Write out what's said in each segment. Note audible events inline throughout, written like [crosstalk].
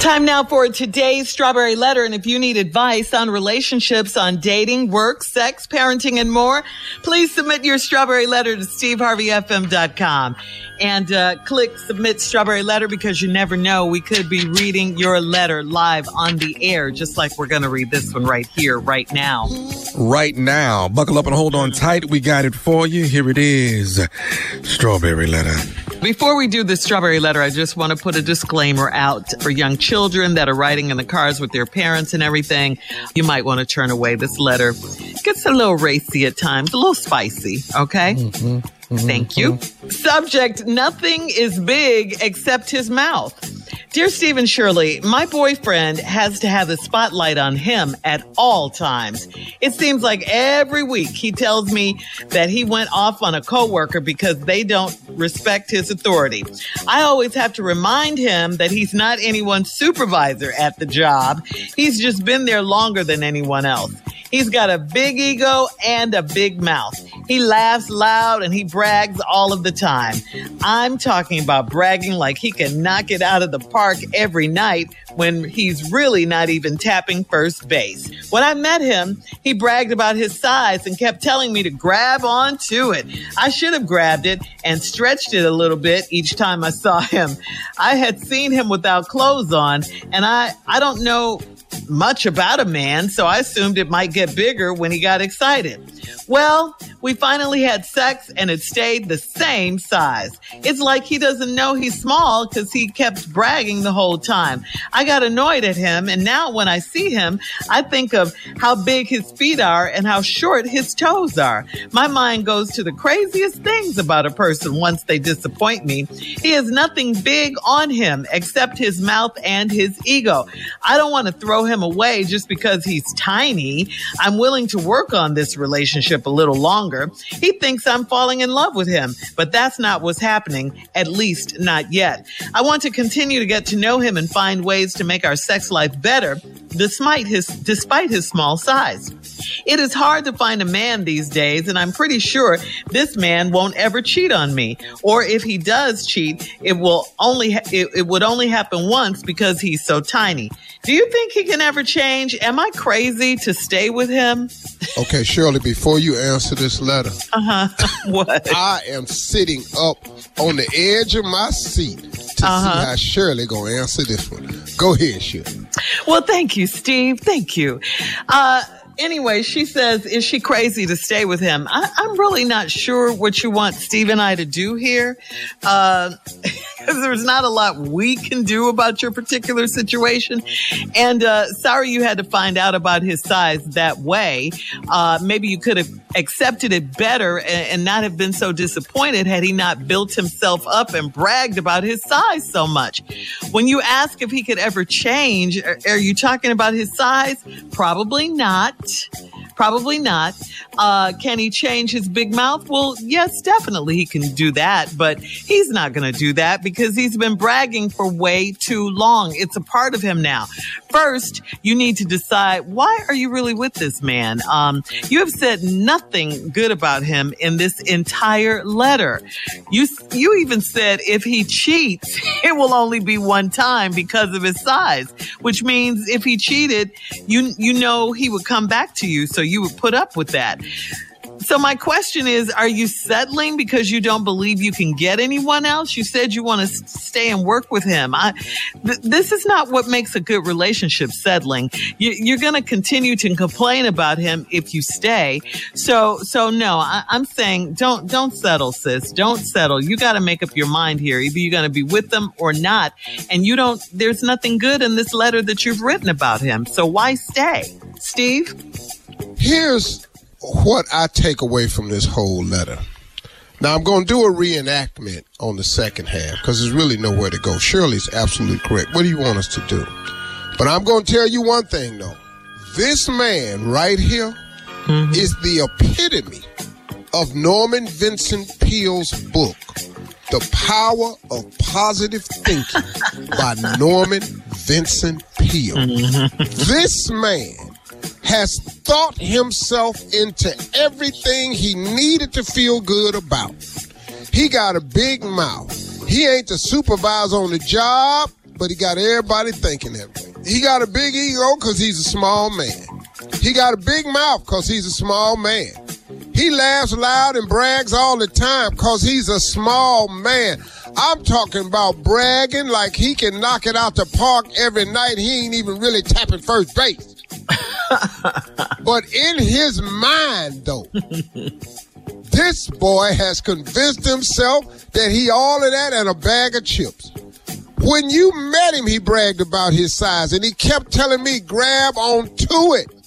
Time now for today's strawberry letter. And if you need advice on relationships, on dating, work, sex, parenting, and more, please submit your strawberry letter to steveharveyfm.com and uh, click submit strawberry letter because you never know. We could be reading your letter live on the air, just like we're going to read this one right here, right now. Right now. Buckle up and hold on tight. We got it for you. Here it is Strawberry letter. Before we do the strawberry letter, I just want to put a disclaimer out for young children that are riding in the cars with their parents and everything. You might want to turn away. This letter gets a little racy at times, a little spicy, okay? Mm-hmm. Mm-hmm. Thank you. Subject Nothing is big except his mouth. Dear Steve and Shirley, my boyfriend has to have the spotlight on him at all times. It seems like every week he tells me that he went off on a coworker because they don't respect his authority. I always have to remind him that he's not anyone's supervisor at the job. He's just been there longer than anyone else. He's got a big ego and a big mouth. He laughs loud and he brags all of the time. I'm talking about bragging like he can knock it out of the park every night when he's really not even tapping first base. When I met him, he bragged about his size and kept telling me to grab onto it. I should have grabbed it and stretched it a little bit each time I saw him. I had seen him without clothes on and I, I don't know much about a man, so I assumed it might get bigger when he got excited. Well, we finally had sex and it stayed the same size. It's like he doesn't know he's small because he kept bragging the whole time. I got annoyed at him, and now when I see him, I think of how big his feet are and how short his toes are. My mind goes to the craziest things about a person once they disappoint me. He has nothing big on him except his mouth and his ego. I don't want to throw him away just because he's tiny. I'm willing to work on this relationship a little longer. He thinks I'm falling in love with him, but that's not what's happening, at least not yet. I want to continue to get to know him and find ways to make our sex life better despite his despite his small size. It is hard to find a man these days, and I'm pretty sure this man won't ever cheat on me. Or if he does cheat, it will only ha- it, it would only happen once because he's so tiny. Do you think he can ever change? Am I crazy to stay with him? Okay, Shirley, before you answer this letter, uh-huh. [laughs] what? I am sitting up on the edge of my seat to uh-huh. see how Shirley gonna answer this one. Go ahead, Shirley. Well, thank you, Steve. Thank you. Uh, anyway, she says, is she crazy to stay with him? I, am really not sure what you want Steve and I to do here. Uh, [laughs] there's not a lot we can do about your particular situation. And uh, sorry you had to find out about his size that way. Uh, maybe you could have accepted it better and, and, not have been so disappointed had he not built himself up and bragged about his size so much. When you ask if he could ever change, are, are you talking about his size? Probably not. Probably not. Uh, can he change his big mouth? Well, yes, definitely he can do that, but he's not going to do that because he's been bragging for way too long. It's a part of him now. First, you need to decide why are you really with this man? Um, you have said nothing good about him in this entire letter. You you even said if he cheats, [laughs] it will only be one time because of his size, which means if he cheated, you you know he would come back to you. So you would put up with that. So my question is, are you settling because you don't believe you can get anyone else? You said you want to stay and work with him. I, th- this is not what makes a good relationship settling. You, are going to continue to complain about him if you stay. So, so no, I, I'm saying don't, don't settle, sis. Don't settle. You got to make up your mind here. Either you're going to be with them or not. And you don't, there's nothing good in this letter that you've written about him. So why stay? Steve? Here's what I take away from this whole letter. Now I'm going to do a reenactment on the second half because there's really nowhere to go. Shirley's absolutely correct. What do you want us to do? But I'm going to tell you one thing though. This man right here mm-hmm. is the epitome of Norman Vincent Peale's book, The Power of Positive Thinking by [laughs] Norman Vincent Peale. Mm-hmm. This man has thought himself into everything he needed to feel good about. He got a big mouth. He ain't the supervisor on the job, but he got everybody thinking way. He got a big ego because he's a small man. He got a big mouth because he's a small man. He laughs loud and brags all the time because he's a small man. I'm talking about bragging like he can knock it out the park every night. He ain't even really tapping first base. [laughs] but in his mind, though, [laughs] this boy has convinced himself that he all of that and a bag of chips. When you met him, he bragged about his size and he kept telling me, grab on to it.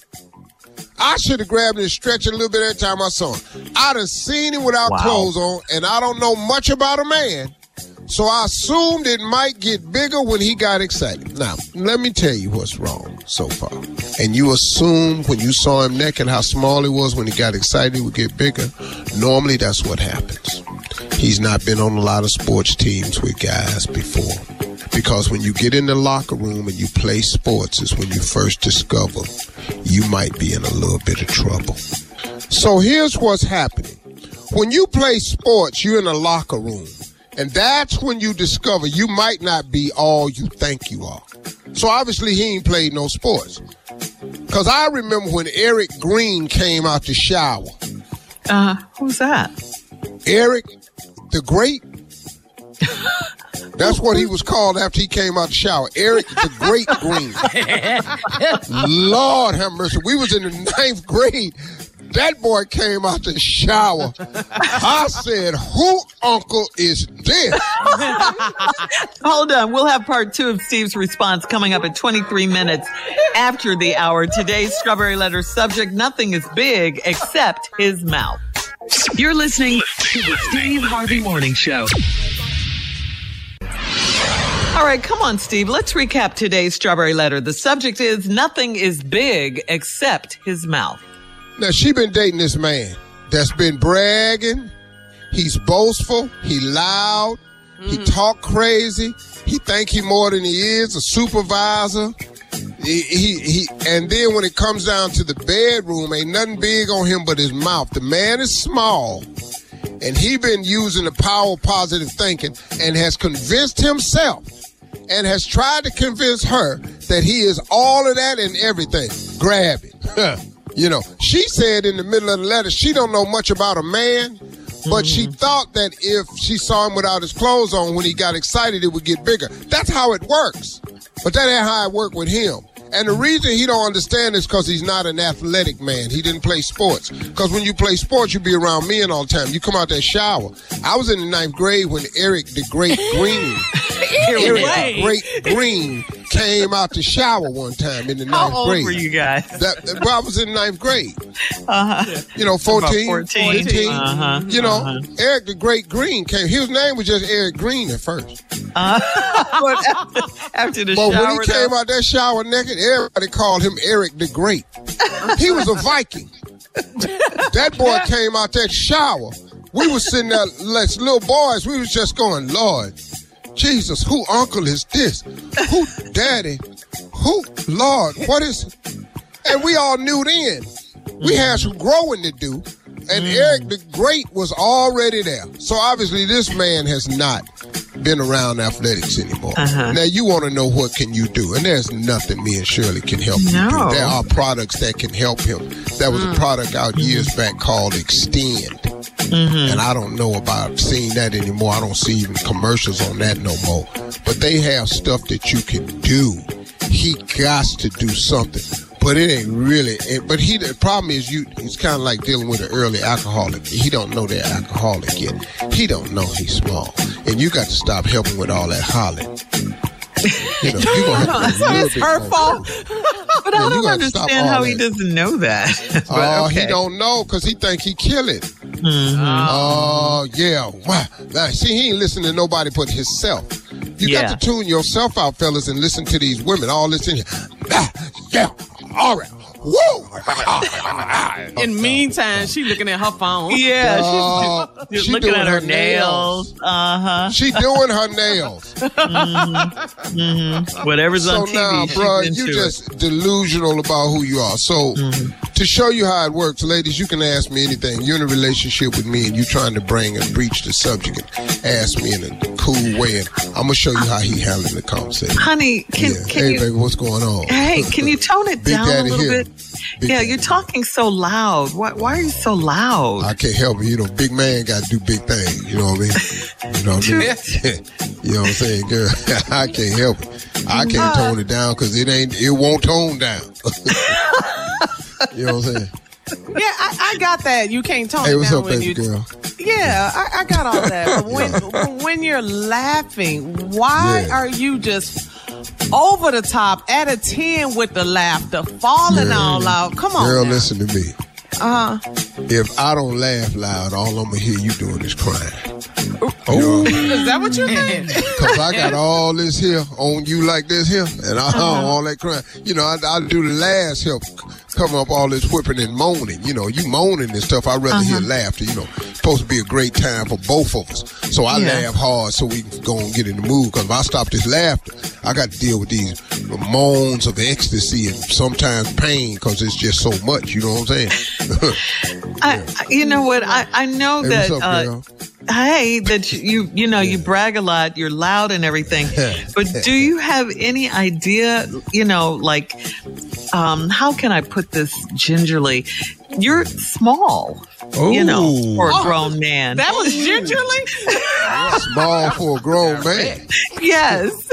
I should have grabbed and stretched a little bit every time I saw him. I'd have seen him without wow. clothes on, and I don't know much about a man. So I assumed it might get bigger when he got excited. Now, let me tell you what's wrong so far. And you assume when you saw him naked how small he was when he got excited, he would get bigger. Normally, that's what happens. He's not been on a lot of sports teams with guys before. Because when you get in the locker room and you play sports, is when you first discover you might be in a little bit of trouble. So here's what's happening. When you play sports, you're in a locker room and that's when you discover you might not be all you think you are. So obviously he ain't played no sports. Cause I remember when Eric Green came out the shower. Uh, who's that? Eric the Great. [laughs] That's what he was called after he came out the shower. Eric the Great Green. [laughs] Lord have mercy. We was in the ninth grade that boy came out the shower. I said, Who uncle is this? [laughs] Hold on. We'll have part two of Steve's response coming up at 23 minutes after the hour. Today's Strawberry Letter subject Nothing is big except his mouth. You're listening to the Steve Harvey Morning Show. All right, come on, Steve. Let's recap today's Strawberry Letter. The subject is Nothing is big except his mouth. Now she been dating this man that's been bragging. He's boastful. He loud. Mm. He talk crazy. He think he more than he is. A supervisor. He, he, he, and then when it comes down to the bedroom, ain't nothing big on him but his mouth. The man is small, and he been using the power of positive thinking and has convinced himself and has tried to convince her that he is all of that and everything. Grab it. [laughs] You know, she said in the middle of the letter she don't know much about a man, but mm-hmm. she thought that if she saw him without his clothes on when he got excited, it would get bigger. That's how it works. But that ain't how it worked with him. And the reason he don't understand is because he's not an athletic man. He didn't play sports. Because when you play sports, you be around men all the time. You come out that shower. I was in the ninth grade when Eric the Great Green, [laughs] Eric the Great Green came out the shower one time in the ninth grade. How old were you guys? That, well, I was in ninth grade. Uh-huh. You know, 14, 14. 15. Uh-huh. You know, uh-huh. Eric the Great Green came. His name was just Eric Green at first. [laughs] Uh, after, after, the but shower, But when he came out that shower naked, everybody called him Eric the Great. he was a Viking. that boy came out that shower. We was sitting there, as little boys, we was just going, Lord, Jesus, who uncle is this? Who daddy? Who Lord? What is? And we all knew then. We had some growing to do. And mm. Eric the Great was already there. So obviously this man has not been around athletics anymore. Uh-huh. Now you want to know what can you do, and there's nothing me and Shirley can help you do. There are products that can help him. There was a product out years back called Extend. Mm-hmm. And I don't know about seeing that anymore. I don't see even commercials on that no more. But they have stuff that you can do. He got to do something. But it ain't really. It, but he. The problem is, you. It's kind of like dealing with an early alcoholic. He don't know they're alcoholic yet. He don't know he's small, and you got to stop helping with all that hollering. You know, you gonna have to [laughs] be a little It's her fault. [laughs] But Yeah, I don't understand all how he doesn't know that. [laughs] but Oh, okay. he don't know because he think he kill it. Mm-hmm. Oh, yeah. Wow. Now, see, he ain't listening to nobody but himself. You Yeah. got to tune yourself out, fellas, and listen to these women. All this in here. Ah, yeah. All right. Woo. In the meantime, she looking at her phone. Yeah, Oh, she's, she's she looking at her, her nails. nails. Uh huh. She doing her nails. [laughs] Mm-hmm. Mm-hmm. Whatever's so on TV. now, bro, into you it. just delusional about who you are. So, mm-hmm. to show you how it works, ladies, you can ask me anything. You're in a relationship with me, and you trying to bring and breach the subject, and ask me in a cool way, and I'm gonna show you how he handling the conversation. honey. Can yeah. can hey, you? baby, what's going on? Hey, can you tone it [laughs] Big down Daddy a little here. bit? Big yeah, you're talking so loud. Why, why are you so loud? I can't help it. You know, big man got to do big things. You know what I mean? You know what I mean? [laughs] you know what I'm saying, girl? [laughs] I can't help it. I can't tone it down because it ain't. It won't tone down. [laughs] you know what I'm saying? Yeah, I, I got that. You can't tone Hey, it what's down up, when you. girl? Yeah, I, I got all that. But when when you're laughing, why Yeah. are you just over the top at a ten with the laughter, falling Yeah. all out? Come on, Girl, now. listen to me. Uh huh. If I don't laugh loud, all I'm gonna hear you doing is crying. [laughs] Know, Is that what you think? [laughs] Cause I got all this here on you like this here, and I Uh-huh. [laughs] all that crying. You know, I, I do the last help come up all this whipping and moaning. You know, you moaning and stuff. I'd rather hear Uh-huh. laughter. You know, supposed to be a great time for both of us. So I Yeah. laugh hard so we can go and get in the mood. Cause if I stop this laughter, I got to deal with these moans of ecstasy and sometimes pain. Cause it's just so much. You know what I'm saying? I, I- you know what? I, I know Hey, that. up, uh? Hey, that you, you you know you brag a lot, you're loud and everything. [laughs] but do you have any idea? You know, like, um, how can I put this gingerly? You're small. You know, Ooh. for a oh, grown man. That was gingerly. Small for a grown [laughs] man. yes.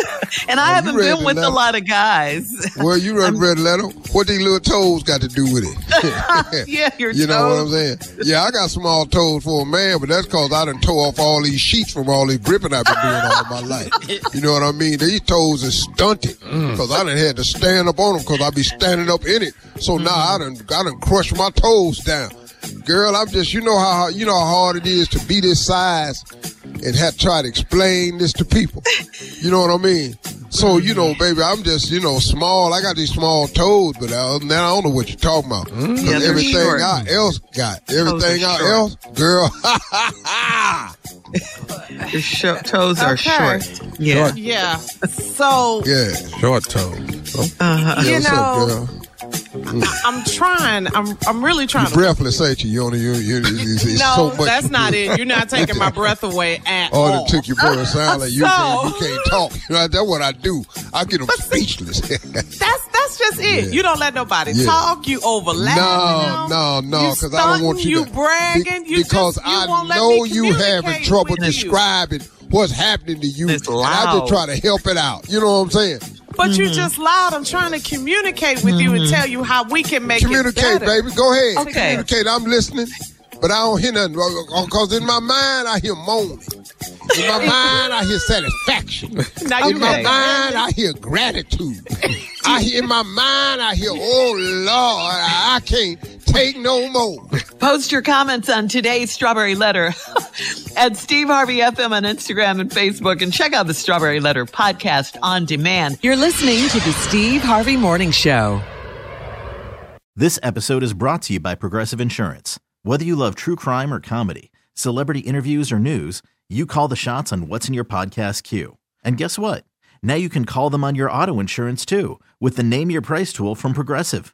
And I haven't been with a lot of guys. Well, you read Red Letter. What these little toes got to do with it? [laughs] yeah, [laughs] your You know what I'm saying? Yeah, I got small toes for a man, but that's because I done tore off all these sheets from all this gripping I've been doing all my life. You know what I mean? These toes are stunted mm. because I done had to stand up on them because I be standing up in it. So mm-hmm. now I done, I done crushed my toes down. Girl, I'm just, you know how, you know how hard it is to be this size and have to try to explain this to people. You know what I mean? So, you know, baby, I'm just, you know, small. I got these small toes, but uh, other than I don't know what you're talking about. Mm-hmm. 'Cause Yeah, everything short. I else got, everything I short. else, girl. [laughs] Your sh- toes are Okay. short. Yeah. Yeah. So yeah. Short toes. Oh, yeah You what's up, know, [laughs] girl? I'm trying. I'm I'm really trying to. Breathless, ain't you? You only, you, you, it's, it's [laughs] No, so much. that's not it. You're not [laughs] taking my breath away at Oh, all. it took your breath. Sound like you, So- can't, you can't talk. That's what I do. I get them speechless. That's that's just it. Yeah. You don't let nobody Yeah. talk. You overlap. No, no, no, because I don't want you, stunting, to. you bragging, you because just- you I won't let know me you having trouble describing what's happening to you. It's and I just try to help it out. You know what I'm saying? But Mm-hmm. you just loud. I'm trying to communicate with you and tell you how we can make Communicate, baby. Go ahead. Okay. Communicate. I'm listening, but I don't hear nothing. Because in my mind, I hear moaning. In my [laughs] mind, I hear satisfaction. Now In my mind, I hear gratitude. I hear in my mind, I hear, oh Lord, I can't take no more. [laughs] Post your comments on today's Strawberry Letter [laughs] at Steve Harvey FM on Instagram and Facebook, and check out the Strawberry Letter podcast on demand. You're listening to the Steve Harvey Morning Show. This episode is brought to you by Progressive Insurance. Whether you love true crime or comedy, celebrity interviews or news, you call the shots on what's in your podcast queue. And guess what? Now you can call them on your auto insurance too with the Name Your Price tool from Progressive.